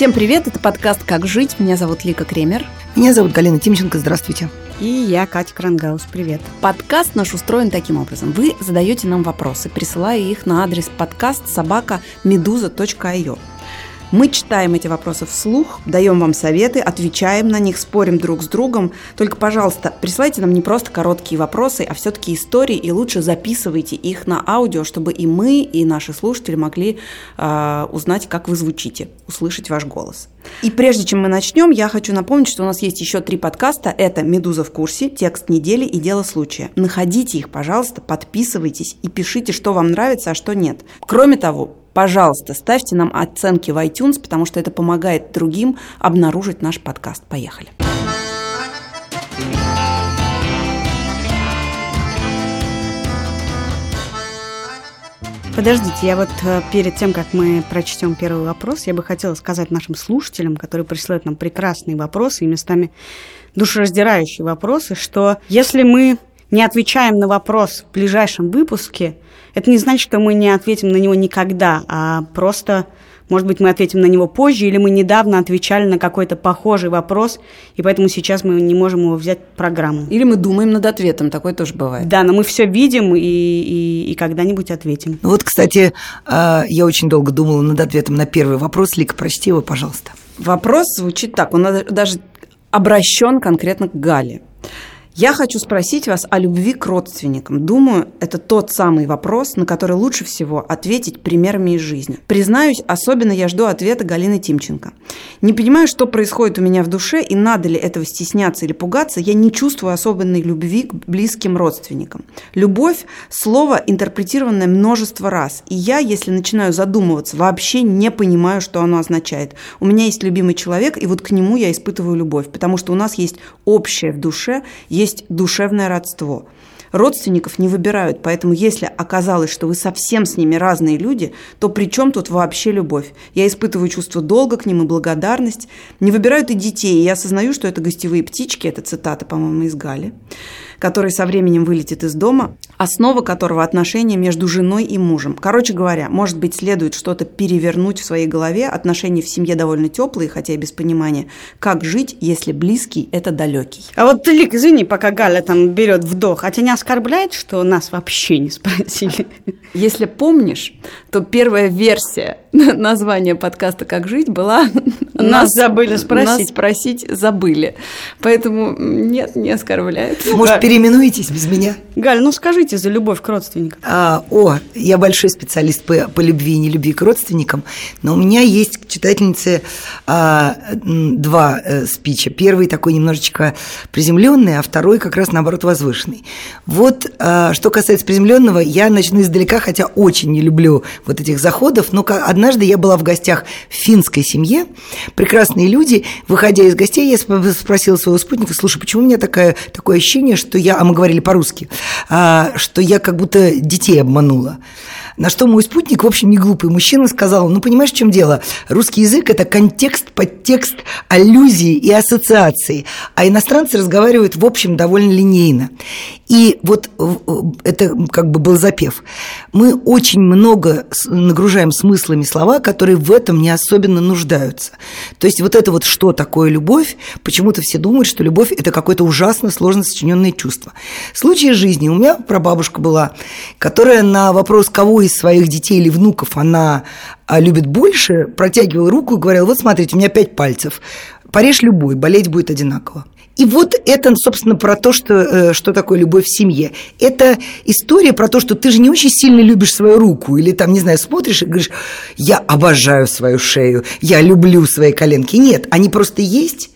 Всем привет, это подкаст «Как жить». Меня зовут Лика Кремер. Меня зовут Галина Тимченко, здравствуйте. И я, Катя Крангаус, привет. Подкаст наш устроен таким образом. Вы задаете нам вопросы, присылая их на адрес подкаст собака meduza.io. Мы читаем эти вопросы вслух, даем вам советы, отвечаем на них, спорим друг с другом. Только, пожалуйста, присылайте нам не просто короткие вопросы, а все-таки истории, и лучше записывайте их на аудио, чтобы и мы, и наши слушатели могли э, узнать, как вы звучите, услышать ваш голос. И прежде чем мы начнем, я хочу напомнить, что у нас есть еще три подкаста. Это «Медуза в курсе», «Текст недели» и «Дело случая». Находите их, пожалуйста, подписывайтесь и пишите, что вам нравится, а что нет. Кроме того, Пожалуйста, ставьте нам оценки в iTunes, потому что это помогает другим обнаружить наш подкаст. Поехали. Подождите, я вот э, перед тем, как мы прочтем первый вопрос, я бы хотела сказать нашим слушателям, которые присылают нам прекрасные вопросы и местами душераздирающие вопросы, что если мы не отвечаем на вопрос в ближайшем выпуске, это не значит, что мы не ответим на него никогда, а просто, может быть, мы ответим на него позже, или мы недавно отвечали на какой-то похожий вопрос, и поэтому сейчас мы не можем его взять в программу. Или мы думаем над ответом, такое тоже бывает. Да, но мы все видим и, и, и когда-нибудь ответим. Ну вот, кстати, а, я очень долго думала над ответом на первый вопрос. Лика, прочти его, пожалуйста. Вопрос звучит так, он даже обращен конкретно к Гале. Я хочу спросить вас о любви к родственникам. Думаю, это тот самый вопрос, на который лучше всего ответить примерами из жизни. Признаюсь, особенно я жду ответа Галины Тимченко. Не понимаю, что происходит у меня в душе, и надо ли этого стесняться или пугаться, я не чувствую особенной любви к близким родственникам. Любовь – слово, интерпретированное множество раз, и я, если начинаю задумываться, вообще не понимаю, что оно означает. У меня есть любимый человек, и вот к нему я испытываю любовь, потому что у нас есть общее в душе, есть душевное родство. Родственников не выбирают, поэтому если оказалось, что вы совсем с ними разные люди, то при чем тут вообще любовь? Я испытываю чувство долга к ним и благодарность. Не выбирают и детей, и я осознаю, что это гостевые птички, это цитата, по-моему, из Гали который со временем вылетит из дома, основа которого отношения между женой и мужем. Короче говоря, может быть, следует что-то перевернуть в своей голове, отношения в семье довольно теплые, хотя и без понимания, как жить, если близкий – это далекий. А вот ты, Лик, извини, пока Галя там берет вдох, а тебя не оскорбляет, что нас вообще не спросили? Если помнишь, то первая версия названия подкаста «Как жить» была нас, забыли спросить. Нас спросить забыли. Поэтому нет, не оскорбляет. Может, переименуетесь без меня? Галь, ну скажите за любовь к родственникам. А, о, я большой специалист по, по любви и нелюбви к родственникам, но у меня есть к читательнице а, два э, спича. Первый такой немножечко приземленный, а второй как раз наоборот возвышенный. Вот, а, что касается приземленного, я начну издалека, хотя очень не люблю вот этих заходов, но однажды я была в гостях в финской семье, прекрасные люди, выходя из гостей, я спросила своего спутника, слушай, почему у меня такое, такое ощущение, что я, а мы говорили по-русски, а, что я как будто детей обманула. На что мой спутник, в общем, не глупый мужчина, сказал, ну, понимаешь, в чем дело? Русский язык – это контекст, подтекст, аллюзии и ассоциации, а иностранцы разговаривают, в общем, довольно линейно. И вот это как бы был запев. Мы очень много нагружаем смыслами слова, которые в этом не особенно нуждаются. То есть вот это вот что такое любовь, почему-то все думают, что любовь – это какое-то ужасно сложно сочиненное чувство. Случай жизни. У меня прабабушка была, которая на вопрос, кого из своих детей или внуков она а, любит больше, протягивала руку и говорила, вот смотрите, у меня пять пальцев, порежь любой, болеть будет одинаково. И вот это, собственно, про то, что, э, что такое любовь в семье. Это история про то, что ты же не очень сильно любишь свою руку, или там, не знаю, смотришь и говоришь, я обожаю свою шею, я люблю свои коленки. Нет, они просто есть,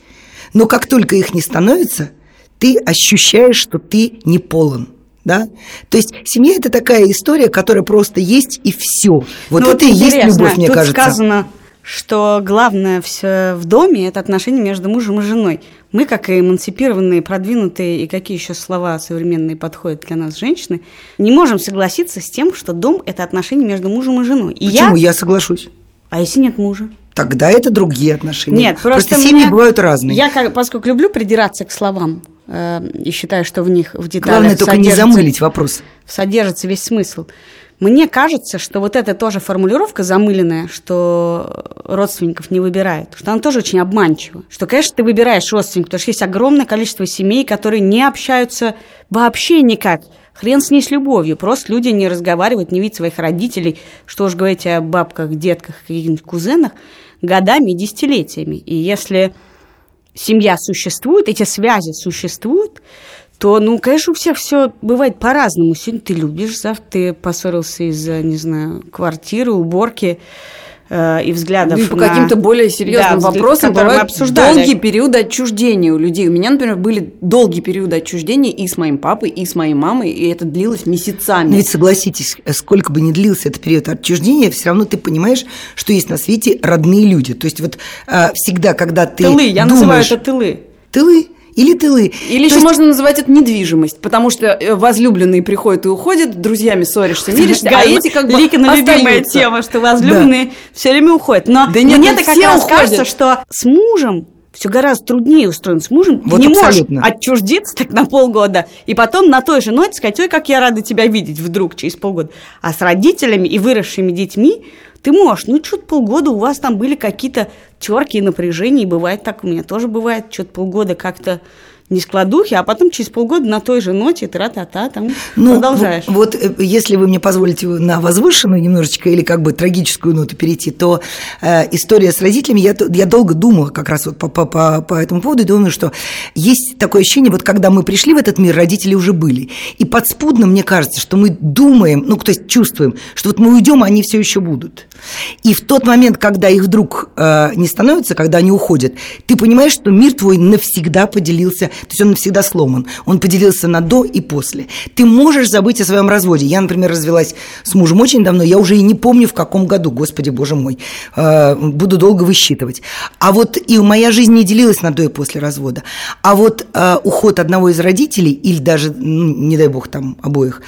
но как только их не становится, ты ощущаешь, что ты не полон да? То есть семья это такая история, которая просто есть и все. Вот ну, это и есть любовь, мне Тут кажется. сказано, что главное все в доме это отношения между мужем и женой. Мы, как и эмансипированные, продвинутые и какие еще слова современные подходят для нас женщины, не можем согласиться с тем, что дом это отношения между мужем и женой. И Почему? Я... я соглашусь. А если нет мужа? Тогда это другие отношения. Нет, просто, просто семьи меня... бывают разные. Я, поскольку люблю придираться к словам, Э, и считаю, что в них в деталях Главное только не замылить вопрос. Содержится весь смысл. Мне кажется, что вот эта тоже формулировка замыленная, что родственников не выбирают, что она тоже очень обманчива. Что, конечно, ты выбираешь родственников, потому что есть огромное количество семей, которые не общаются вообще никак. Хрен с ней с любовью. Просто люди не разговаривают, не видят своих родителей. Что уж говорить о бабках, детках, каких-нибудь кузенах годами и десятилетиями. И если семья существует, эти связи существуют, то, ну, конечно, у всех все бывает по-разному. Сегодня ты любишь, завтра ты поссорился из-за, не знаю, квартиры, уборки э, и взглядов ну, и по на... каким-то более серьезным Да, вопросам бывают обсуждали. долгие периоды отчуждения у людей. У меня, например, были долгие периоды отчуждения и с моим папой, и с моей мамой, и это длилось месяцами. Но ведь согласитесь, сколько бы ни длился этот период отчуждения, все равно ты понимаешь, что есть на свете родные люди. То есть вот а, всегда, когда ты тылы, я думаешь, называю это тылы. тылы или тылы. Или То еще есть- можно называть это недвижимость, потому что э, возлюбленные приходят и уходят, друзьями ссоришься, миришься, а эти как бы Ликина любимая тема, что возлюбленные все время уходят. Но Да нет, мне-то как все раз уходят. кажется, что с мужем все гораздо труднее устроен. С мужем Вот ты не абсолютно. можешь отчуждиться так на полгода, и потом на той же ноте сказать, ой, как я рада тебя видеть вдруг через полгода. А с родителями и выросшими детьми ты можешь, ну, что-то полгода у вас там были какие-то терки и напряжения, и бывает так, у меня тоже бывает, что-то полгода как-то не складухи, а потом через полгода на той же ноте тра-та-та там Ну, продолжаешь. Вот, э, если вы мне позволите на возвышенную немножечко или как бы трагическую ноту перейти, то э, история с родителями, я, я долго думала как раз вот по, по, по, по этому поводу, и думаю, что есть такое ощущение, вот когда мы пришли в этот мир, родители уже были. И подспудно мне кажется, что мы думаем, ну, то есть чувствуем, что вот мы уйдем, а они все еще будут. И в тот момент, когда их вдруг э, не становится, когда они уходят, ты понимаешь, что мир твой навсегда поделился, то есть он навсегда сломан. Он поделился на до и после. Ты можешь забыть о своем разводе. Я, например, развелась с мужем очень давно, я уже и не помню, в каком году, господи, боже мой. Э, буду долго высчитывать. А вот и моя жизнь не делилась на до и после развода. А вот э, уход одного из родителей, или даже, ну, не дай бог, там обоих,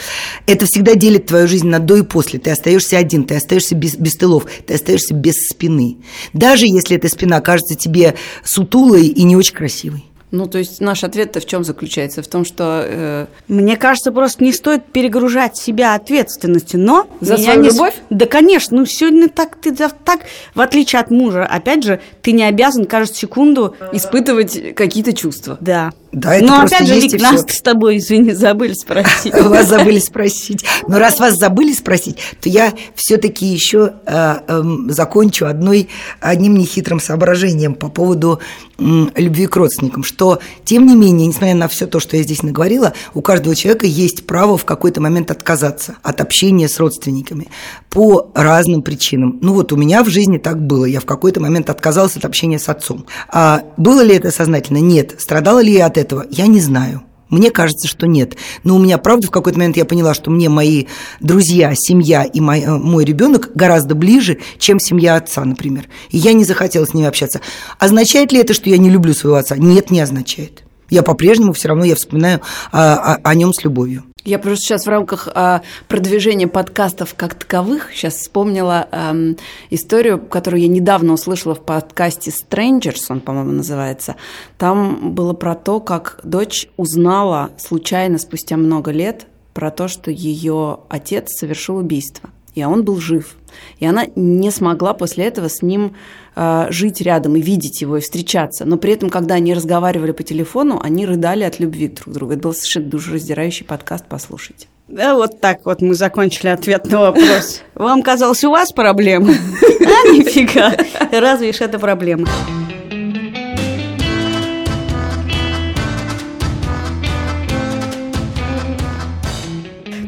это всегда делит твою жизнь на до и после. Ты остаешься один, ты остаешься без, без тылов, ты остаешься без спины. Даже если эта спина кажется тебе сутулой и не очень красивой. Ну, то есть наш ответ-то в чем заключается? В том, что э, Мне кажется, просто не стоит перегружать себя ответственностью, но... За меня свою не любовь? Да, конечно, ну сегодня так, ты так, в отличие от мужа, опять же, ты не обязан каждую секунду... испытывать какие-то чувства. Да. Да, это Но опять же, Лик, нас с тобой, извини, забыли спросить. Вас забыли спросить. Но раз вас забыли спросить, то я все-таки еще э, эм, закончу одной, одним нехитрым соображением по поводу любви к родственникам, что, тем не менее, несмотря на все то, что я здесь наговорила, у каждого человека есть право в какой-то момент отказаться от общения с родственниками по разным причинам. Ну вот у меня в жизни так было. Я в какой-то момент отказалась от общения с отцом. А было ли это сознательно? Нет. Страдала ли я от этого? Я не знаю. Мне кажется, что нет. Но у меня, правда, в какой-то момент я поняла, что мне мои друзья, семья и мой, э, мой ребенок гораздо ближе, чем семья отца, например. И я не захотела с ними общаться. Означает ли это, что я не люблю своего отца? Нет, не означает. Я по-прежнему все равно я вспоминаю а, о, о нем с любовью. Я просто сейчас в рамках а, продвижения подкастов как таковых сейчас вспомнила ам, историю, которую я недавно услышала в подкасте Strangers, он, по-моему, называется. Там было про то, как дочь узнала случайно спустя много лет про то, что ее отец совершил убийство, и он был жив. И она не смогла после этого с ним э, жить рядом и видеть его и встречаться. Но при этом, когда они разговаривали по телефону, они рыдали от любви друг к другу. Это был совершенно душераздирающий подкаст, послушайте. Да, вот так вот мы закончили ответ на вопрос. Вам казалось, у вас проблемы? А, нифига. Разве ж это проблема?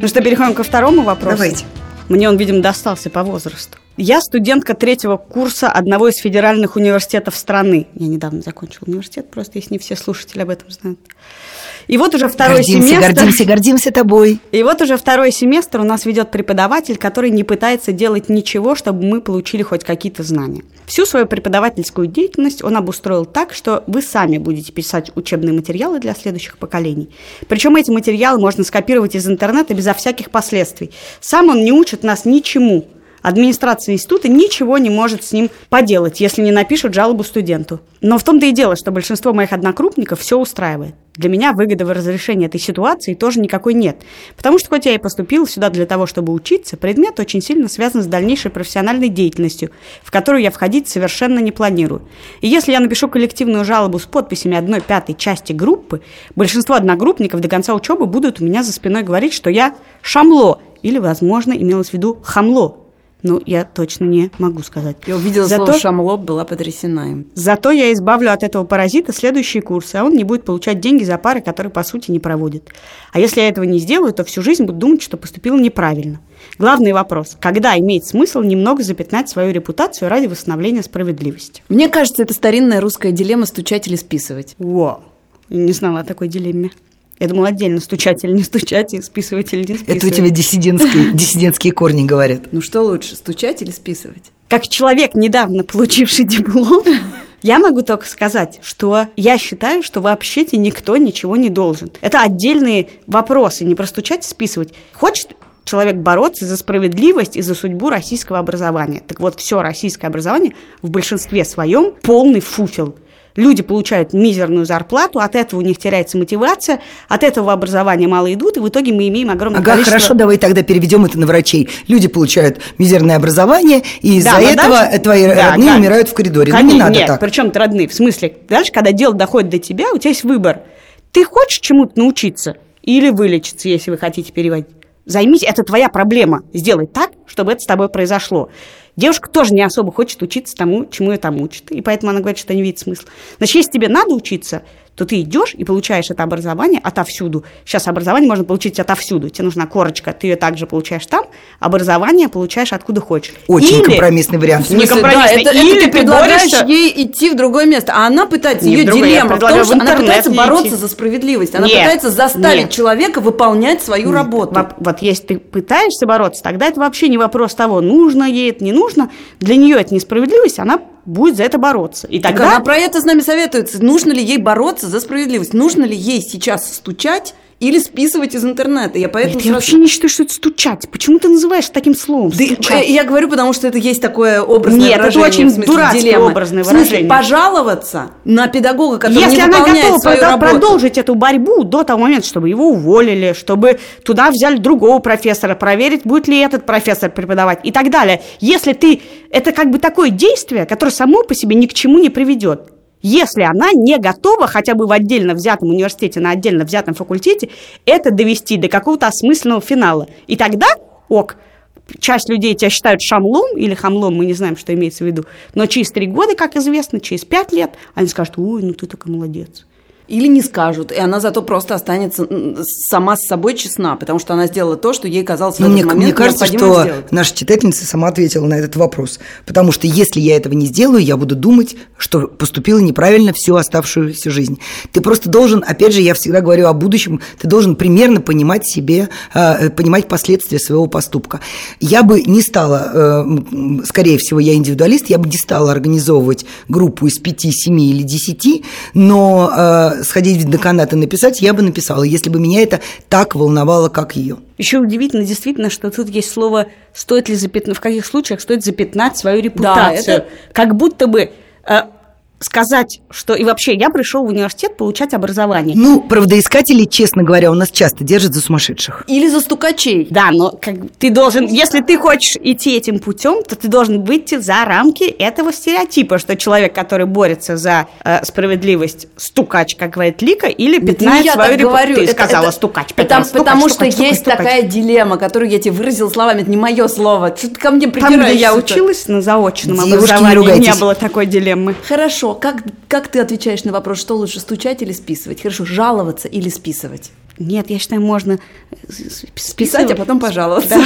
Ну что, переходим ко второму вопросу. Давайте. Мне он, видимо, достался по возрасту. Я студентка третьего курса одного из федеральных университетов страны. Я недавно закончила университет, просто если не все слушатели об этом знают. И вот уже второй гордимся, семестр... гордимся, гордимся тобой. И вот уже второй семестр у нас ведет преподаватель, который не пытается делать ничего, чтобы мы получили хоть какие-то знания. Всю свою преподавательскую деятельность он обустроил так, что вы сами будете писать учебные материалы для следующих поколений. Причем эти материалы можно скопировать из интернета безо всяких последствий. Сам он не учит нас ничему, администрация института ничего не может с ним поделать, если не напишут жалобу студенту. Но в том-то и дело, что большинство моих однокрупников все устраивает. Для меня выгоды в разрешении этой ситуации тоже никакой нет. Потому что хоть я и поступила сюда для того, чтобы учиться, предмет очень сильно связан с дальнейшей профессиональной деятельностью, в которую я входить совершенно не планирую. И если я напишу коллективную жалобу с подписями одной пятой части группы, большинство одногруппников до конца учебы будут у меня за спиной говорить, что я шамло, или, возможно, имелось в виду хамло, ну, я точно не могу сказать. Я увидела Зато... слово «шамлоп», была потрясена им. Зато я избавлю от этого паразита следующие курсы, а он не будет получать деньги за пары, которые, по сути, не проводит. А если я этого не сделаю, то всю жизнь буду думать, что поступил неправильно. Главный вопрос – когда имеет смысл немного запятнать свою репутацию ради восстановления справедливости? Мне кажется, это старинная русская дилемма «стучать или списывать». Вау, не знала о такой дилемме. Я думала, отдельно стучать или не стучать, и списывать или не списывать. Это у тебя диссидентские, диссидентские корни говорят. Ну что лучше, стучать или списывать? Как человек, недавно получивший диплом, я могу только сказать, что я считаю, что вообще-то никто ничего не должен. Это отдельные вопросы, не простучать и списывать. Хочет человек бороться за справедливость и за судьбу российского образования. Так вот, все российское образование в большинстве своем полный фуфел – Люди получают мизерную зарплату, от этого у них теряется мотивация, от этого образования мало идут, и в итоге мы имеем огромное ага, количество... хорошо, давай тогда переведем это на врачей. Люди получают мизерное образование, и из-за этого дальше... твои да, родные как... умирают в коридоре. Конечно, ну, не надо нет, так. причем ты родные, в смысле, дальше, когда дело доходит до тебя, у тебя есть выбор. Ты хочешь чему-то научиться или вылечиться, если вы хотите переводить? Займись, это твоя проблема. Сделай так, чтобы это с тобой произошло. Девушка тоже не особо хочет учиться тому, чему ее там учат. И поэтому она говорит, что не видит смысла. Значит, если тебе надо учиться, то ты идешь и получаешь это образование отовсюду. Сейчас образование можно получить отовсюду. Тебе нужна корочка, ты ее также получаешь там, образование получаешь откуда хочешь. Очень Или... компромиссный вариант. Не компромиссный. Да, это, Или это ты предлагаешь борешься... ей идти в другое место, а она пытается, не ее дилемма в том, что она пытается бороться за справедливость. Она нет, пытается заставить нет. человека выполнять свою нет. работу. Вот, вот если ты пытаешься бороться, тогда это вообще не вопрос того, нужно ей это, не нужно. Для нее это несправедливость, она будет за это бороться. И тогда... Так она про это с нами советуется. Нужно ли ей бороться за справедливость? Нужно ли ей сейчас стучать или списывать из интернета. Я поэтому Нет, сразу... я вообще не считаю, что это стучать. Почему ты называешь таким словом? Да, я, я говорю, потому что это есть такое образное Нет, выражение. это очень дурацкое дилеммы. образное выражение. В смысле, пожаловаться на педагога, который Если не она готова свою работу. продолжить эту борьбу до того момента, чтобы его уволили, чтобы туда взяли другого профессора, проверить, будет ли этот профессор преподавать и так далее. Если ты... Это как бы такое действие, которое само по себе ни к чему не приведет. Если она не готова хотя бы в отдельно взятом университете, на отдельно взятом факультете, это довести до какого-то осмысленного финала. И тогда, ок, часть людей тебя считают шамлом или хамлом, мы не знаем, что имеется в виду, но через три года, как известно, через пять лет, они скажут, ой, ну ты такой молодец. Или не скажут, и она зато просто останется сама с собой честна, потому что она сделала то, что ей казалось в Но этот мне, момент Мне кажется, что сделать. наша читательница сама ответила на этот вопрос. Потому что если я этого не сделаю, я буду думать, что поступила неправильно всю оставшуюся жизнь. Ты просто должен, опять же, я всегда говорю о будущем, ты должен примерно понимать себе, э, понимать последствия своего поступка. Я бы не стала, э, скорее всего, я индивидуалист, я бы не стала организовывать группу из пяти, семи или десяти, но сходить в деканат и написать, я бы написала, если бы меня это так волновало, как ее. Еще удивительно действительно, что тут есть слово «стоит ли запятнать», в каких случаях стоит запятнать свою репутацию. Да, это... Как будто бы э, сказать, что и вообще я пришел в университет получать образование. Ну, правдоискатели, честно говоря, у нас часто держат за сумасшедших. Или за стукачей. Да, но как, ты должен, если ты хочешь идти этим путем, то ты должен выйти за рамки этого стереотипа, что человек, который борется за э, справедливость, стукач, как говорит Лика, или пятнает я свою репутацию. Ты это, сказала это, стукач. Потому, стукач, потому стукач, что стукач, есть стукач. такая дилемма, которую я тебе выразила словами, это не мое слово. Что ты ко мне Там, где я училась на заочном Девушки, образовании, не, не было такой дилеммы. Хорошо, как, как ты отвечаешь на вопрос, что лучше, стучать или списывать? Хорошо, жаловаться или списывать? Нет, я считаю, можно списать, а потом пожаловаться.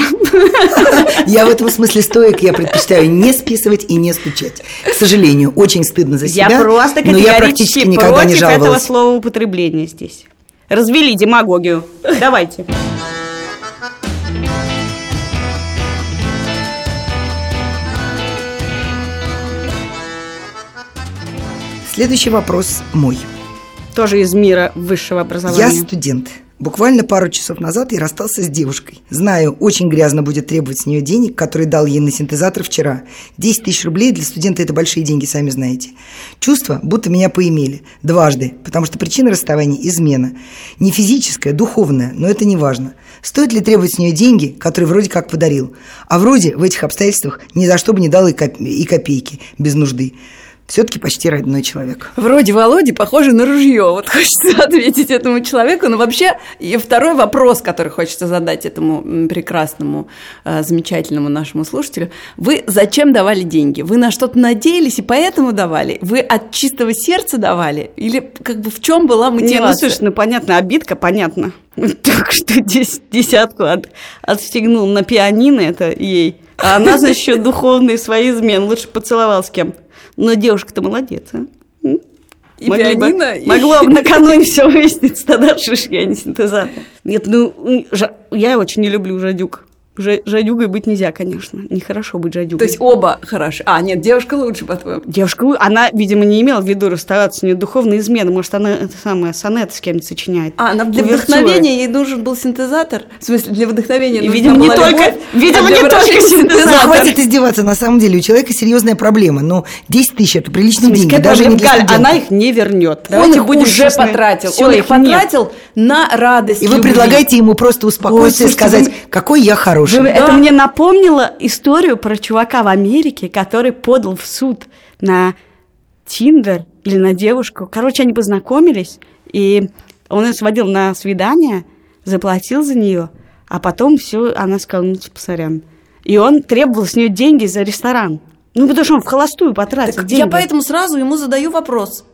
Я в этом смысле стоек, я предпочитаю не списывать и не стучать. К сожалению, очень стыдно за себя, я просто но я практически никогда не жаловалась. этого слова употребления здесь. Развели демагогию. Давайте. Следующий вопрос мой. Тоже из мира высшего образования. Я студент. Буквально пару часов назад я расстался с девушкой. Знаю, очень грязно будет требовать с нее денег, которые дал ей на синтезатор вчера. 10 тысяч рублей для студента – это большие деньги, сами знаете. Чувство, будто меня поимели. Дважды, потому что причина расставания – измена. Не физическая, духовная, но это не важно. Стоит ли требовать с нее деньги, которые вроде как подарил? А вроде в этих обстоятельствах ни за что бы не дал и копейки без нужды все-таки почти родной человек. Вроде Володи похоже на ружье. Вот хочется ответить этому человеку. Но вообще, и второй вопрос, который хочется задать этому прекрасному, э, замечательному нашему слушателю. Вы зачем давали деньги? Вы на что-то надеялись и поэтому давали? Вы от чистого сердца давали? Или как бы в чем была мотивация? Не, ну слушай, ну понятно, обидка, понятно. Так что десятку от, отстегнул на пианино это ей. А она, значит, еще духовные свои измены. Лучше поцеловал с кем но девушка-то молодец, а? И Могли пианино, бы, и... Могло бы накануне все выяснить, тогда шишки, а не синтезатор. Нет, ну, я очень не люблю жадюк. Жадюгой быть нельзя, конечно. Нехорошо быть жадюгой. То есть оба хороши. А, нет, девушка лучше, по-твоему. Девушка лучше. Она, видимо, не имела в виду расставаться с ней духовной измены. Может, она это самое сонет с кем-то сочиняет. А, она для вдохновения ей нужен был синтезатор? В смысле, для вдохновения И, видимо, не только, любовь, видимо, а не только синтезатор. Ну, хватит издеваться. На самом деле у человека серьезная проблема. Но 10 тысяч – это приличные смысле, деньги. Даже не для она их не вернет. Он их уже честны. потратил. Все, Он их потратил нет. на радость И вы предлагаете ему просто успокоиться и сказать, какой я хороший. Да. Это мне напомнила историю про чувака в Америке, который подал в суд на Тиндер или на девушку. Короче, они познакомились, и он ее сводил на свидание, заплатил за нее, а потом все, она сказала, ну, типа, сорян. И он требовал с нее деньги за ресторан. Ну, потому что он в холостую потратил так деньги. Я поэтому сразу ему задаю вопрос.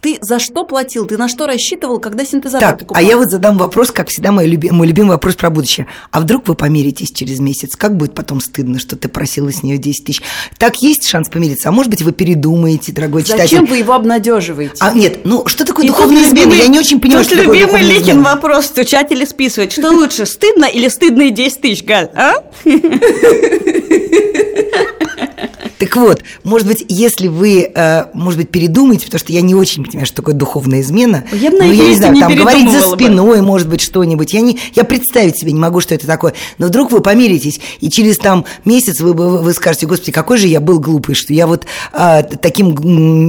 Ты за что платил? Ты на что рассчитывал, когда синтезатор так, покупал? а я вот задам вопрос, как всегда, мой, люби, мой любимый вопрос про будущее. А вдруг вы помиритесь через месяц? Как будет потом стыдно, что ты просила с нее 10 тысяч? Так есть шанс помириться? А может быть, вы передумаете, дорогой Зачем читатель? Зачем вы его обнадеживаете? А нет, ну что такое И духовная измена? Я не очень понимаю, что такое любимый Ликин вопрос стучать или списывать. Что лучше, стыдно или стыдные 10 тысяч, Галь? А? Так вот, может быть, если вы, э, может быть, передумаете, потому что я не очень понимаю, что такое духовная измена. Я, ну, я не знаю, не там говорить за спиной, бы. может быть, что-нибудь. Я, не, я представить себе не могу, что это такое. Но вдруг вы помиритесь, и через там месяц вы, вы, вы скажете, господи, какой же я был глупый, что я вот э, таким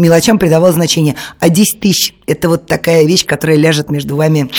мелочам придавал значение. А 10 тысяч – это вот такая вещь, которая ляжет между вами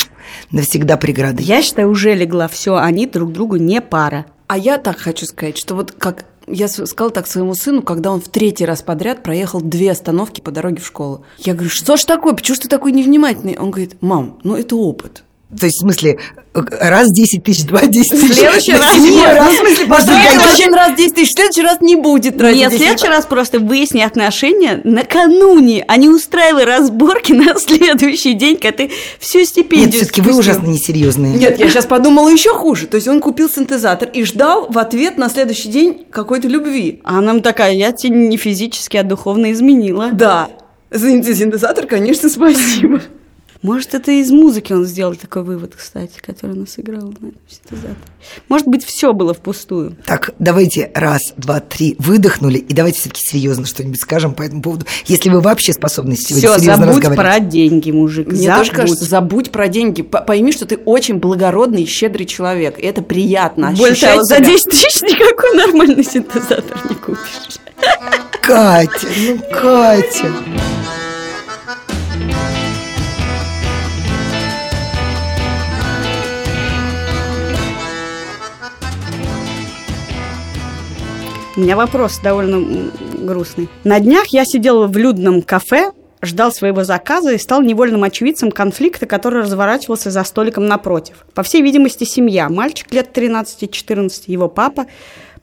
навсегда преградой. Я считаю, уже легла все, они друг другу не пара. А я так хочу сказать, что вот как я сказала так своему сыну, когда он в третий раз подряд проехал две остановки по дороге в школу. Я говорю, что ж такое, почему ж ты такой невнимательный? Он говорит, мам, ну это опыт. То есть, в смысле, раз 10 тысяч, два 10 тысяч. В следующий раз нет. Раз, в смысле, следующий раз 10 тысяч, в следующий раз не будет тратить Нет, в следующий раз просто выясни отношения накануне, а не устраивай разборки на следующий день, когда ты всю стипендию Нет, все-таки вы ужасно несерьезные. Нет, я сейчас подумала еще хуже. То есть он купил синтезатор и ждал в ответ на следующий день какой-то любви. А нам такая, я тебе не физически, а духовно изменила. Да. За синтезатор, конечно, спасибо. Может, это из музыки он сделал такой вывод, кстати, который он сыграл на этом синтезаторе. Может быть, все было впустую. Так, давайте раз, два, три выдохнули, и давайте все-таки серьезно что-нибудь скажем по этому поводу, если вы вообще способны сегодня Всё, серьезно забудь про деньги, мужик. Мне забудь. тоже кажется, забудь про деньги. Пойми, что ты очень благородный и щедрый человек. И это приятно. Больше себя... за 10 тысяч никакой нормальный синтезатор не купишь. Катя, ну Катя. У меня вопрос довольно грустный. На днях я сидела в людном кафе, ждал своего заказа и стал невольным очевидцем конфликта, который разворачивался за столиком напротив. По всей видимости, семья. Мальчик лет 13-14, его папа,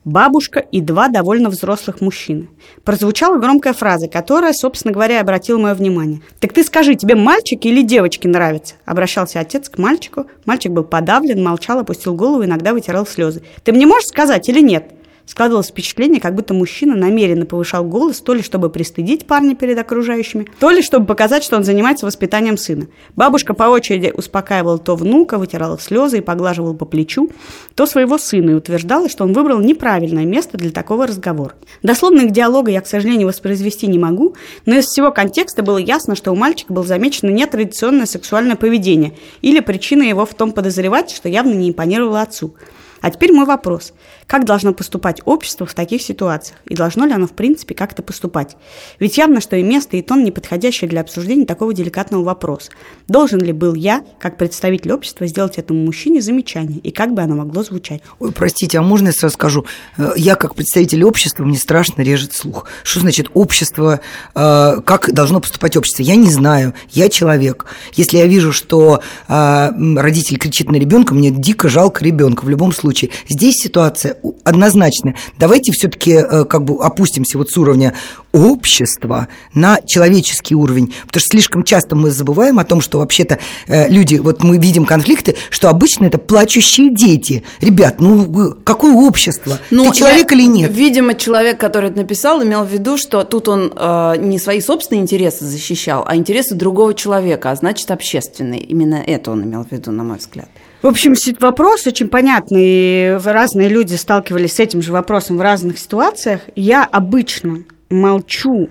бабушка и два довольно взрослых мужчины. Прозвучала громкая фраза, которая, собственно говоря, обратила мое внимание. «Так ты скажи, тебе мальчики или девочки нравятся?» Обращался отец к мальчику. Мальчик был подавлен, молчал, опустил голову, иногда вытирал слезы. «Ты мне можешь сказать или нет?» Складывалось впечатление, как будто мужчина намеренно повышал голос, то ли чтобы пристыдить парня перед окружающими, то ли чтобы показать, что он занимается воспитанием сына. Бабушка по очереди успокаивала то внука, вытирала слезы и поглаживала по плечу, то своего сына и утверждала, что он выбрал неправильное место для такого разговора. Дословно их диалога я, к сожалению, воспроизвести не могу, но из всего контекста было ясно, что у мальчика было замечено нетрадиционное сексуальное поведение или причина его в том подозревать, что явно не импонировало отцу. А теперь мой вопрос. Как должно поступать общество в таких ситуациях? И должно ли оно, в принципе, как-то поступать? Ведь явно, что и место, и тон неподходящие для обсуждения такого деликатного вопроса. Должен ли был я, как представитель общества, сделать этому мужчине замечание? И как бы оно могло звучать? Ой, простите, а можно я сразу скажу? Э, я, как представитель общества, мне страшно режет слух. Что значит общество? Э, как должно поступать общество? Я не знаю. Я человек. Если я вижу, что э, родитель кричит на ребенка, мне дико жалко ребенка в любом случае. Здесь ситуация однозначно. Давайте все-таки э, как бы опустимся вот с уровня общества на человеческий уровень, потому что слишком часто мы забываем о том, что вообще-то э, люди, вот мы видим конфликты, что обычно это плачущие дети. Ребят, ну какое общество? Ну, Ты человек я, или нет? Видимо, человек, который это написал, имел в виду, что тут он э, не свои собственные интересы защищал, а интересы другого человека, а значит общественные. Именно это он имел в виду, на мой взгляд. В общем, вопрос очень понятный. Разные люди сталкивались с этим же вопросом в разных ситуациях. Я обычно молчу,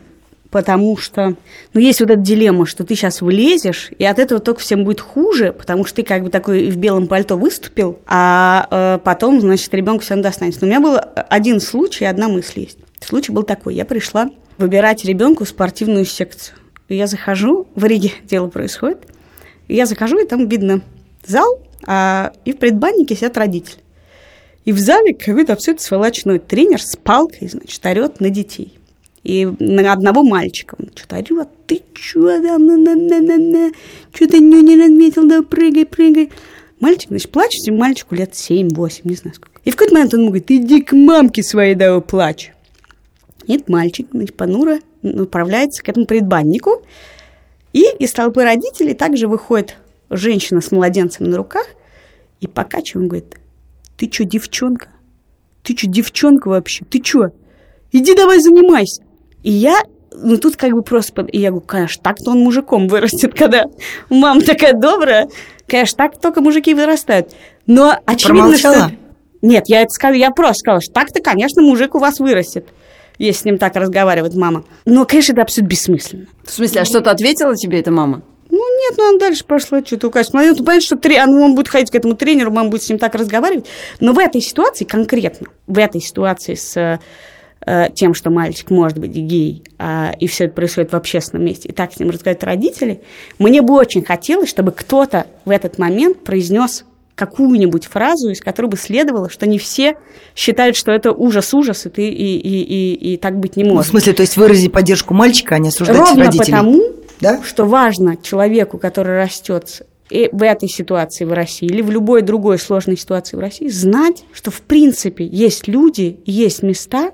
потому что, ну, есть вот эта дилемма, что ты сейчас вылезешь, и от этого только всем будет хуже, потому что ты как бы такой в белом пальто выступил, а э, потом, значит, ребенку всем достанется. Но у меня был один случай, одна мысль есть. Случай был такой. Я пришла выбирать ребенку спортивную секцию. Я захожу, в Риге дело происходит, я захожу, и там видно зал, а, и в предбаннике сидят родители. И в зале какой-то абсолютно сволочной тренер с палкой, значит, орет на детей. И на одного мальчика. Он что-то орет, ты чё там, на на на на на что ты не, не да прыгай, прыгай. Мальчик, значит, плачет, мальчику лет 7-8, не знаю сколько. И в какой-то момент он ему говорит, иди к мамке своей, да плачь. И этот мальчик, значит, понуро направляется к этому предбаннику. И из толпы родителей также выходит женщина с младенцем на руках и покачиваем, говорит, ты что, девчонка? Ты что, девчонка вообще? Ты что? Иди давай занимайся. И я, ну тут как бы просто, и я говорю, конечно, так-то он мужиком вырастет, когда мама такая добрая, конечно, так только мужики вырастают. Но очевидно, Промолчала? что... Нет, я это сказала, я просто сказала, что так-то, конечно, мужик у вас вырастет если с ним так разговаривает мама. Но, конечно, это абсолютно бессмысленно. В смысле, а что-то ответила тебе эта мама? Ну, нет, ну, она дальше пошла что-то указать. Ну, понятно, что три, он будет ходить к этому тренеру, мама будет с ним так разговаривать. Но в этой ситуации конкретно, в этой ситуации с тем, что мальчик может быть гей, э, и все это происходит в общественном месте, и так с ним разговаривают родители, мне бы очень хотелось, чтобы кто-то в этот момент произнес какую-нибудь фразу, из которой бы следовало, что не все считают, что это ужас-ужас, и, ты, и, и, и, и так быть не может. Ну, в смысле, то есть выразить поддержку мальчика, а не осуждать Ровно родителей? потому, да? что важно человеку, который растет и в этой ситуации в России или в любой другой сложной ситуации в России, знать, что в принципе есть люди, есть места,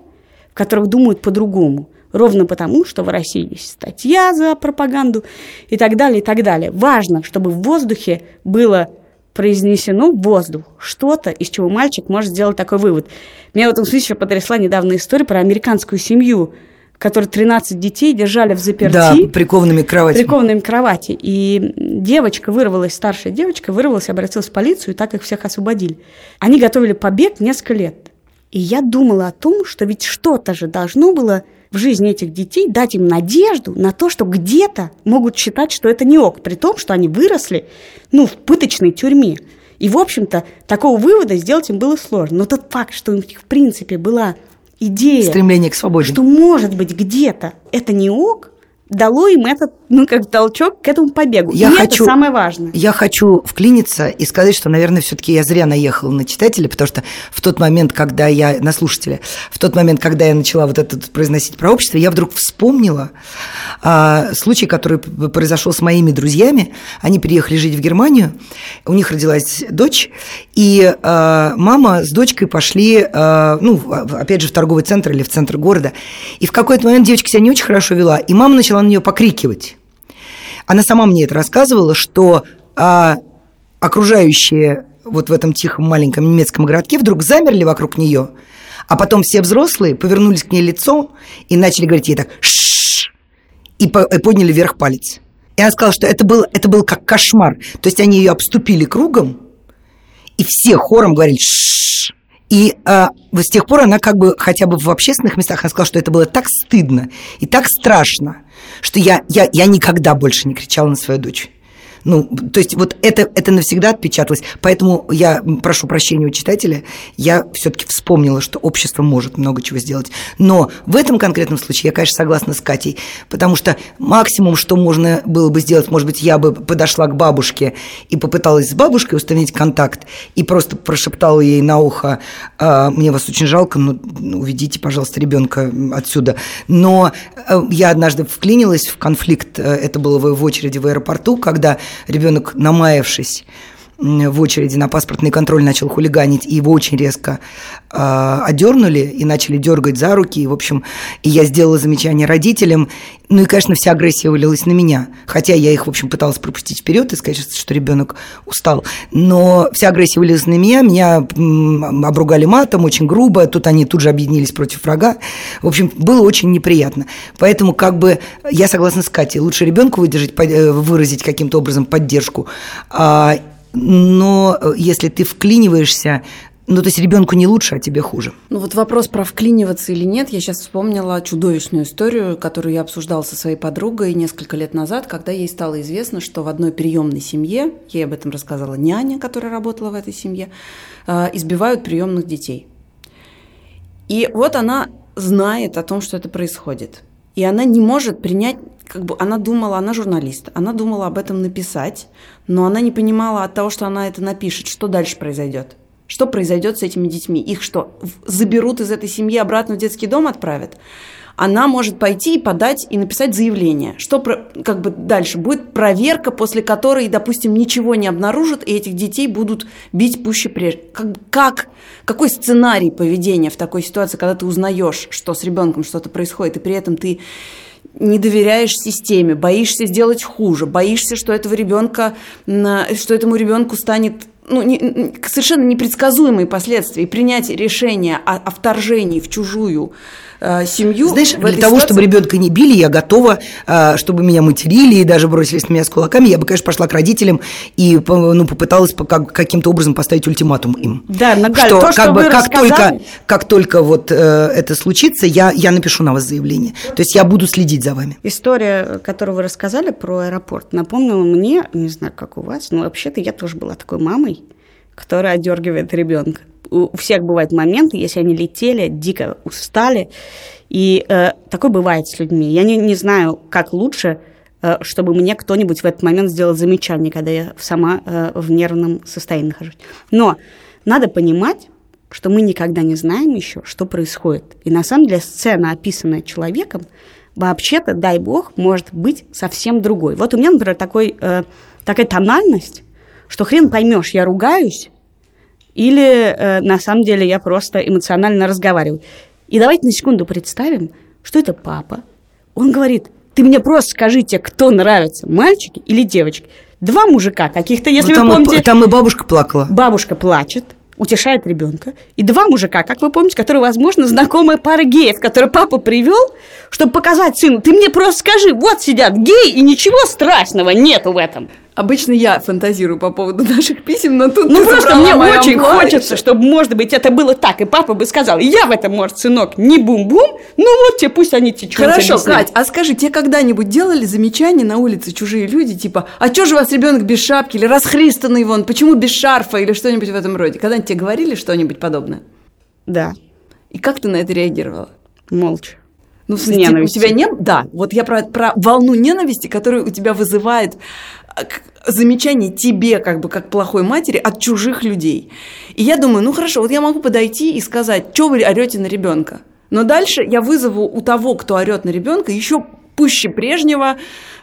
в которых думают по-другому. Ровно потому, что в России есть статья за пропаганду и так далее, и так далее. Важно, чтобы в воздухе было произнесено воздух, что-то, из чего мальчик может сделать такой вывод. Меня в этом смысле еще потрясла недавно история про американскую семью, которые 13 детей держали в заперти. Да, прикованными к кровати. Прикованными к кровати. И девочка вырвалась, старшая девочка вырвалась, обратилась в полицию, и так их всех освободили. Они готовили побег несколько лет. И я думала о том, что ведь что-то же должно было в жизни этих детей дать им надежду на то, что где-то могут считать, что это не ок, при том, что они выросли ну, в пыточной тюрьме. И, в общем-то, такого вывода сделать им было сложно. Но тот факт, что у них, в принципе, была идея, стремление к свободе, что может быть где-то это не ок, дало им этот, ну, как толчок к этому побегу. Я и хочу, это самое важное. Я хочу вклиниться и сказать, что, наверное, все-таки я зря наехала на читателя, потому что в тот момент, когда я, на слушателя, в тот момент, когда я начала вот это произносить про общество, я вдруг вспомнила а, случай, который произошел с моими друзьями. Они переехали жить в Германию, у них родилась дочь, и а, мама с дочкой пошли, а, ну, опять же, в торговый центр или в центр города. И в какой-то момент девочка себя не очень хорошо вела, и мама начала на нее покрикивать. Она сама мне это рассказывала, что а, окружающие вот в этом тихом маленьком немецком городке вдруг замерли вокруг нее, А потом все взрослые повернулись к ней лицом и начали говорить ей так «шшш» и, по- и подняли вверх палец. И она сказала, что это был, это был как кошмар. То есть они ее обступили кругом, и все хором говорили «шшш». И э, с тех пор она как бы хотя бы в общественных местах, она сказала, что это было так стыдно и так страшно, что я, я, я никогда больше не кричала на свою дочь. Ну, то есть вот это, это навсегда отпечаталось. Поэтому я прошу прощения у читателя, я все-таки вспомнила, что общество может много чего сделать. Но в этом конкретном случае я, конечно, согласна с Катей, потому что максимум, что можно было бы сделать, может быть, я бы подошла к бабушке и попыталась с бабушкой установить контакт и просто прошептала ей на ухо, «А, мне вас очень жалко, но уведите, пожалуйста, ребенка отсюда. Но э, я однажды вклинилась в конфликт, э, это было в очереди в аэропорту, когда ребенок, намаявшись в очереди на паспортный контроль, начал хулиганить, и его очень резко э, одернули и начали дергать за руки. И, в общем, и я сделала замечание родителям. Ну и, конечно, вся агрессия вылилась на меня. Хотя я их, в общем, пыталась пропустить вперед и сказать, что ребенок устал. Но вся агрессия вылилась на меня. Меня обругали матом очень грубо. Тут они тут же объединились против врага. В общем, было очень неприятно. Поэтому, как бы, я согласна с Катей. Лучше ребенку выдержать, э, выразить каким-то образом поддержку. Но э, если ты вклиниваешься, ну, то есть ребенку не лучше, а тебе хуже. Ну вот вопрос про вклиниваться или нет, я сейчас вспомнила чудовищную историю, которую я обсуждала со своей подругой несколько лет назад, когда ей стало известно, что в одной приемной семье, ей об этом рассказала няня, которая работала в этой семье, э, избивают приемных детей. И вот она знает о том, что это происходит. И она не может принять, как бы она думала, она журналист, она думала об этом написать, но она не понимала от того, что она это напишет, что дальше произойдет. Что произойдет с этими детьми? Их что, заберут из этой семьи обратно в детский дом отправят? Она может пойти и подать и написать заявление. Что как бы дальше? Будет проверка, после которой, допустим, ничего не обнаружат, и этих детей будут бить пуще прежде. Как, как, какой сценарий поведения в такой ситуации, когда ты узнаешь, что с ребенком что-то происходит, и при этом ты не доверяешь системе, боишься сделать хуже, боишься, что этого ребенка, что этому ребенку станет ну, не- совершенно непредсказуемые последствия. И принятие решения о, о вторжении в чужую семью. Знаешь, для того, ситуации- чтобы ребенка не били, я готова, а, чтобы меня материли и даже бросились на меня с кулаками, я бы, конечно, пошла к родителям и ну, попыталась по- как- каким-то образом поставить ультиматум им. Да, Нагаль, что, то, как что бы, как рассказали- только, как только вот э, это случится, я, я напишу на вас заявление. То есть я буду следить за вами. История, которую вы рассказали про аэропорт, напомнила мне, не знаю, как у вас, но вообще-то я тоже была такой мамой, которая отдергивает ребенка. У всех бывают моменты, если они летели, дико устали, и э, такое бывает с людьми. Я не, не знаю, как лучше, э, чтобы мне кто-нибудь в этот момент сделал замечание, когда я сама э, в нервном состоянии нахожусь. Но надо понимать, что мы никогда не знаем еще, что происходит. И на самом деле сцена, описанная человеком, вообще-то, дай бог, может быть совсем другой. Вот у меня, например, такой, э, такая тональность, что хрен поймешь, я ругаюсь, или э, на самом деле я просто эмоционально разговариваю. И давайте на секунду представим, что это папа. Он говорит, ты мне просто скажите, кто нравится, мальчики или девочки. Два мужика каких-то, если Ну, там, вы и- помните. там и бабушка плакала. Бабушка плачет, утешает ребенка. И два мужика, как вы помните, которые, возможно, знакомая пара геев, которые папа привел, чтобы показать сыну, ты мне просто скажи, вот сидят геи, и ничего страшного нету в этом. Обычно я фантазирую по поводу наших писем, но тут Ну, просто мне очень амплуа. хочется, чтобы, может быть, это было так, и папа бы сказал, я в этом, может, сынок, не бум-бум, ну вот тебе, пусть они что-нибудь Хорошо, объясняют». Кать, а скажи, тебе когда-нибудь делали замечания на улице чужие люди, типа, а чё же у вас ребенок без шапки, или расхристанный вон, почему без шарфа, или что-нибудь в этом роде? Когда-нибудь тебе говорили что-нибудь подобное? Да, И как ты на это реагировала? молча. Ну, в смысле, у ненавистью. тебя не... Да, вот я про, про волну ненависти, которую у тебя вызывает а, замечание тебе, как бы, как плохой матери, от чужих людей. И я думаю, ну хорошо, вот я могу подойти и сказать, что вы орете на ребенка. Но дальше я вызову у того, кто орет на ребенка, еще пуще прежнего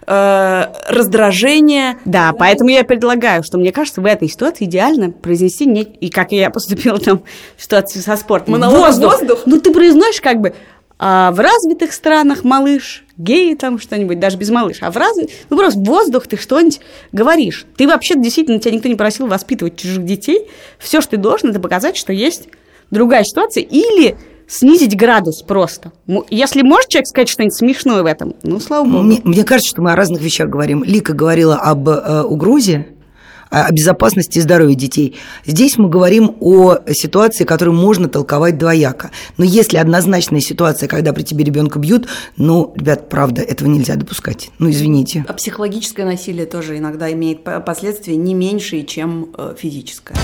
э, раздражения. Да, поэтому я предлагаю, что мне кажется, в этой ситуации идеально произнести не... И как я поступила там в ситуации со спортом. Монолог «Воздух»? Ну, ты произносишь как бы а в развитых странах малыш, геи там что-нибудь, даже без малыш, а в развитых... Ну, просто воздух ты что-нибудь говоришь. Ты вообще действительно, тебя никто не просил воспитывать чужих детей. Все, что ты должен, это показать, что есть другая ситуация, или снизить градус просто. Если может человек сказать что-нибудь смешное в этом, ну, слава богу. Мне, мне кажется, что мы о разных вещах говорим. Лика говорила об э, угрозе, о безопасности и здоровье детей. Здесь мы говорим о ситуации, которую можно толковать двояко. Но если однозначная ситуация, когда при тебе ребенка бьют, ну, ребят, правда, этого нельзя допускать. Ну, извините. А психологическое насилие тоже иногда имеет последствия не меньшие, чем э, физическое.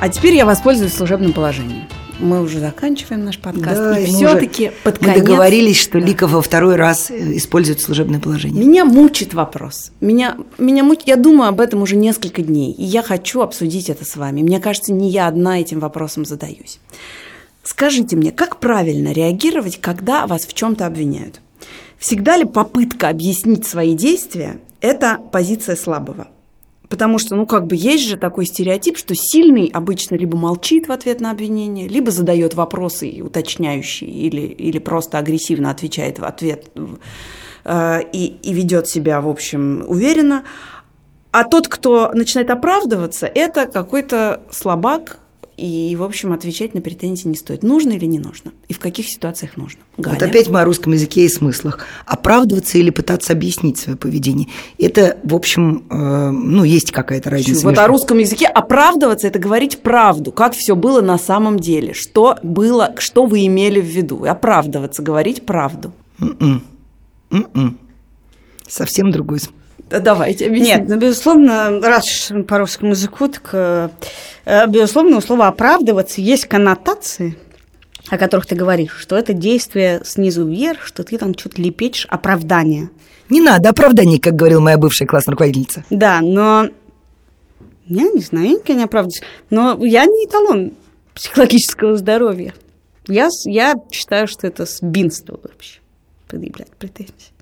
А теперь я воспользуюсь служебным положением. Мы уже заканчиваем наш подкаст. Да, и все-таки под конец... Мы договорились, что да. Лика во второй раз э, использует служебное положение. Меня мучит вопрос. Меня, меня мучит... Я думаю об этом уже несколько дней, и я хочу обсудить это с вами. Мне кажется, не я одна этим вопросом задаюсь. Скажите мне, как правильно реагировать, когда вас в чем-то обвиняют? Всегда ли попытка объяснить свои действия – это позиция слабого? Потому что, ну, как бы есть же такой стереотип, что сильный обычно либо молчит в ответ на обвинение, либо задает вопросы уточняющие, или, или просто агрессивно отвечает в ответ э, и, и ведет себя, в общем, уверенно. А тот, кто начинает оправдываться, это какой-то слабак, и, в общем, отвечать на претензии не стоит. Нужно или не нужно? И в каких ситуациях нужно? Галя? Вот опять мы о русском языке и смыслах. Оправдываться или пытаться объяснить свое поведение. Это, в общем, э, ну, есть какая-то разница. Вот между... о русском языке оправдываться – это говорить правду, как все было на самом деле, что было, что вы имели в виду. И оправдываться, говорить правду. Mm-mm. Mm-mm. Совсем другой смысл. Давайте, объясните. Нет, ну, безусловно, раз по русскому языку, так, э, э, безусловно, у слова «оправдываться» есть коннотации, о которых ты говоришь, что это действие снизу вверх, что ты там что-то лепечешь, оправдание. Не надо оправданий, как говорила моя бывшая классная руководительница. Да, но я не знаю, я никогда не оправдываюсь. Но я не эталон психологического здоровья. Я, я считаю, что это сбинство вообще, предъявлять претензии.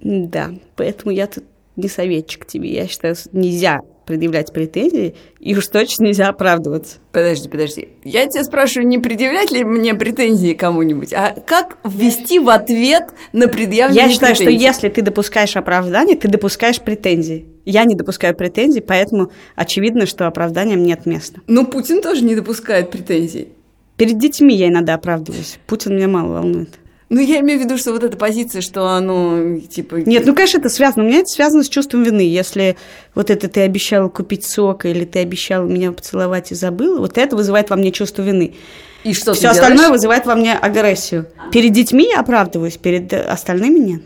Да, поэтому я тут не советчик тебе. Я считаю, нельзя предъявлять претензии, и уж точно нельзя оправдываться. Подожди, подожди. Я тебя спрашиваю, не предъявлять ли мне претензии кому-нибудь, а как ввести в ответ на предъявленные Я считаю, претензии? что если ты допускаешь оправдание, ты допускаешь претензии. Я не допускаю претензий, поэтому очевидно, что оправданиям нет места. Но Путин тоже не допускает претензий. Перед детьми я иногда оправдываюсь. Путин меня мало волнует. Ну, я имею в виду, что вот эта позиция, что оно, типа... Нет, ну, конечно, это связано. У меня это связано с чувством вины. Если вот это ты обещал купить сок, или ты обещал меня поцеловать и забыл, вот это вызывает во мне чувство вины. И что Все остальное вызывает во мне агрессию. Перед детьми я оправдываюсь, перед остальными нет.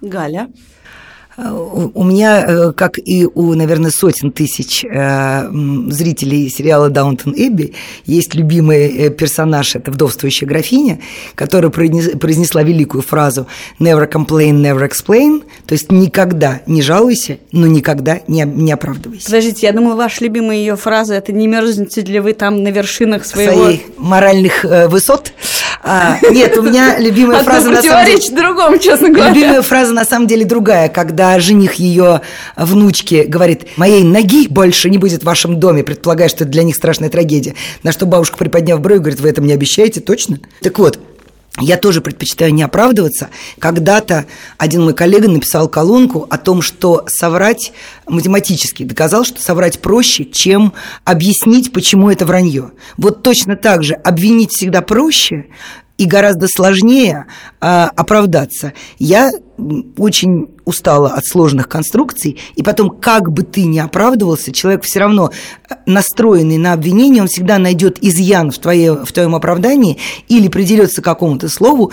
Галя? У меня, э, как и у, наверное, сотен тысяч э, зрителей сериала «Даунтон Эбби», есть любимый э, персонаж, это вдовствующая графиня, которая произнесла великую фразу «never complain, never explain», то есть «никогда не жалуйся, но никогда не, не оправдывайся». Подождите, я думала, ваша любимая ее фраза – это «не мерзнете ли вы там на вершинах своего…» Своей моральных высот. А, нет, у меня любимая фраза на самом деле... другому, честно говоря. Любимая фраза на самом деле другая, когда жених ее внучки говорит, моей ноги больше не будет в вашем доме, предполагая, что это для них страшная трагедия. На что бабушка, приподняв брови, говорит, вы это мне обещаете, точно? Так вот, я тоже предпочитаю не оправдываться. Когда-то один мой коллега написал колонку о том, что соврать математически доказал, что соврать проще, чем объяснить, почему это вранье. Вот точно так же обвинить всегда проще, и гораздо сложнее э, оправдаться. Я очень устала от сложных конструкций, и потом, как бы ты ни оправдывался, человек все равно э, настроенный на обвинение, он всегда найдет изъян в, твое, в твоем оправдании или придерется к какому-то слову,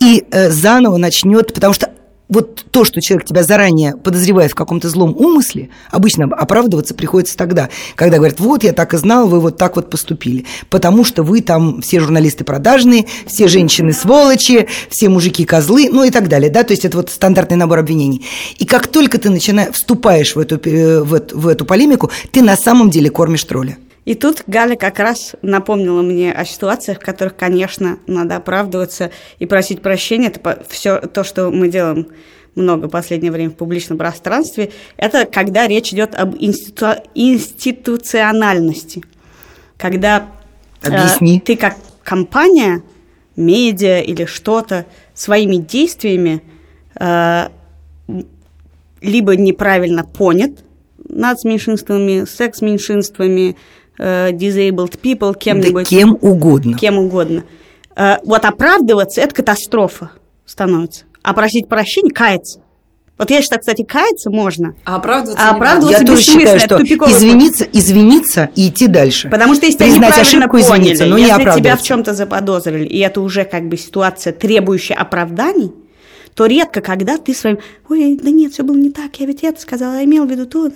и э, заново начнет, потому что вот то, что человек тебя заранее подозревает в каком-то злом умысле, обычно оправдываться приходится тогда, когда говорят, вот, я так и знал, вы вот так вот поступили, потому что вы там все журналисты продажные, все женщины сволочи, все мужики козлы, ну и так далее, да, то есть это вот стандартный набор обвинений. И как только ты начинаешь, вступаешь в эту, в в эту полемику, ты на самом деле кормишь тролля. И тут Галя как раз напомнила мне о ситуациях, в которых, конечно, надо оправдываться и просить прощения. Это все то, что мы делаем много в последнее время в публичном пространстве, это когда речь идет об институ... институциональности. Когда Объясни. Э, ты как компания медиа или что-то своими действиями э, либо неправильно понят нацменьшинствами, секс-меньшинствами, э, disabled people, кем-нибудь. Да кем угодно. Кем угодно. Э, вот оправдываться – это катастрофа становится. А просить прощения – каяться. Вот я считаю, кстати, каяться можно. А оправдываться А не оправдываться Я тоже считаю, что путь. извиниться, извиниться и идти дальше. Потому что если Признать ошибку, поняли, извиниться, но не если тебя в чем-то заподозрили, и это уже как бы ситуация, требующая оправданий, то редко, когда ты своим, ой, да нет, все было не так, я ведь это сказала, я имел в виду то.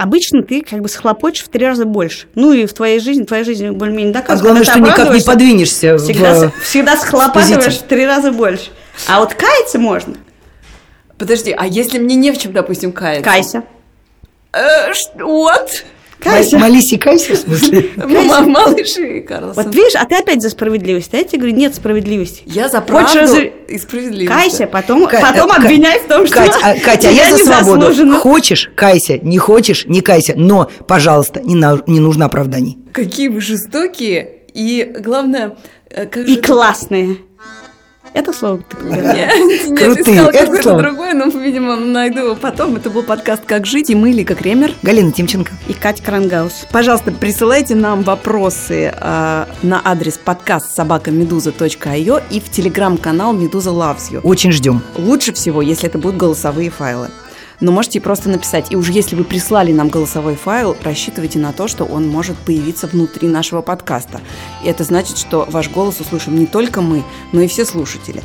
Ну». Обычно ты как бы схлопочешь в три раза больше. Ну и в твоей жизни, твоя жизнь более-менее А доказывает. главное, когда что никак не подвинешься Всегда, в... всегда схлопатываешь в три раза больше. А вот каяться можно. Подожди, а если мне не в чем, допустим, каяться? Кайся. Э, вот. Кайся. Молись и кайся, в смысле? М- Малыши, Карлсон. Вот видишь, а ты опять за справедливость. А я тебе говорю, нет справедливости. Я за Хочешь правду разре- и справедливость. Кайся, потом, Ка- потом Ка- обвиняй в том, что Катя, а, Катя, а я за свободу. незаслуженно. Хочешь, кайся, не хочешь, не кайся. Но, пожалуйста, не, на- не нужно оправданий. Какие вы жестокие. И главное, э, как И же... классные. Это слово ты подбирала. Нет, искала какое-то другое, но, видимо, найду его потом. Это был подкаст «Как жить» и мы, Лика Кремер. Галина Тимченко. И Катя Крангаус. Пожалуйста, присылайте нам вопросы э, на адрес подкаст собакамедуза.io и в телеграм-канал «Медуза Loves You». Очень ждем. Лучше всего, если это будут голосовые файлы. Но можете просто написать. И уже если вы прислали нам голосовой файл, рассчитывайте на то, что он может появиться внутри нашего подкаста. И это значит, что ваш голос услышим не только мы, но и все слушатели.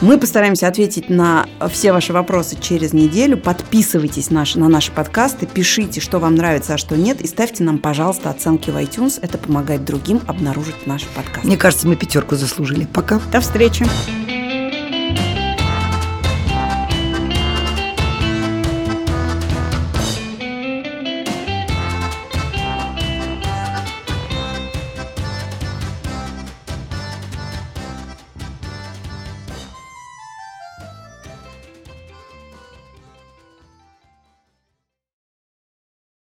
Мы постараемся ответить на все ваши вопросы через неделю. Подписывайтесь наш- на наши подкасты, пишите, что вам нравится, а что нет, и ставьте нам, пожалуйста, оценки в iTunes. Это помогает другим обнаружить наш подкаст. Мне кажется, мы пятерку заслужили. Пока. До встречи.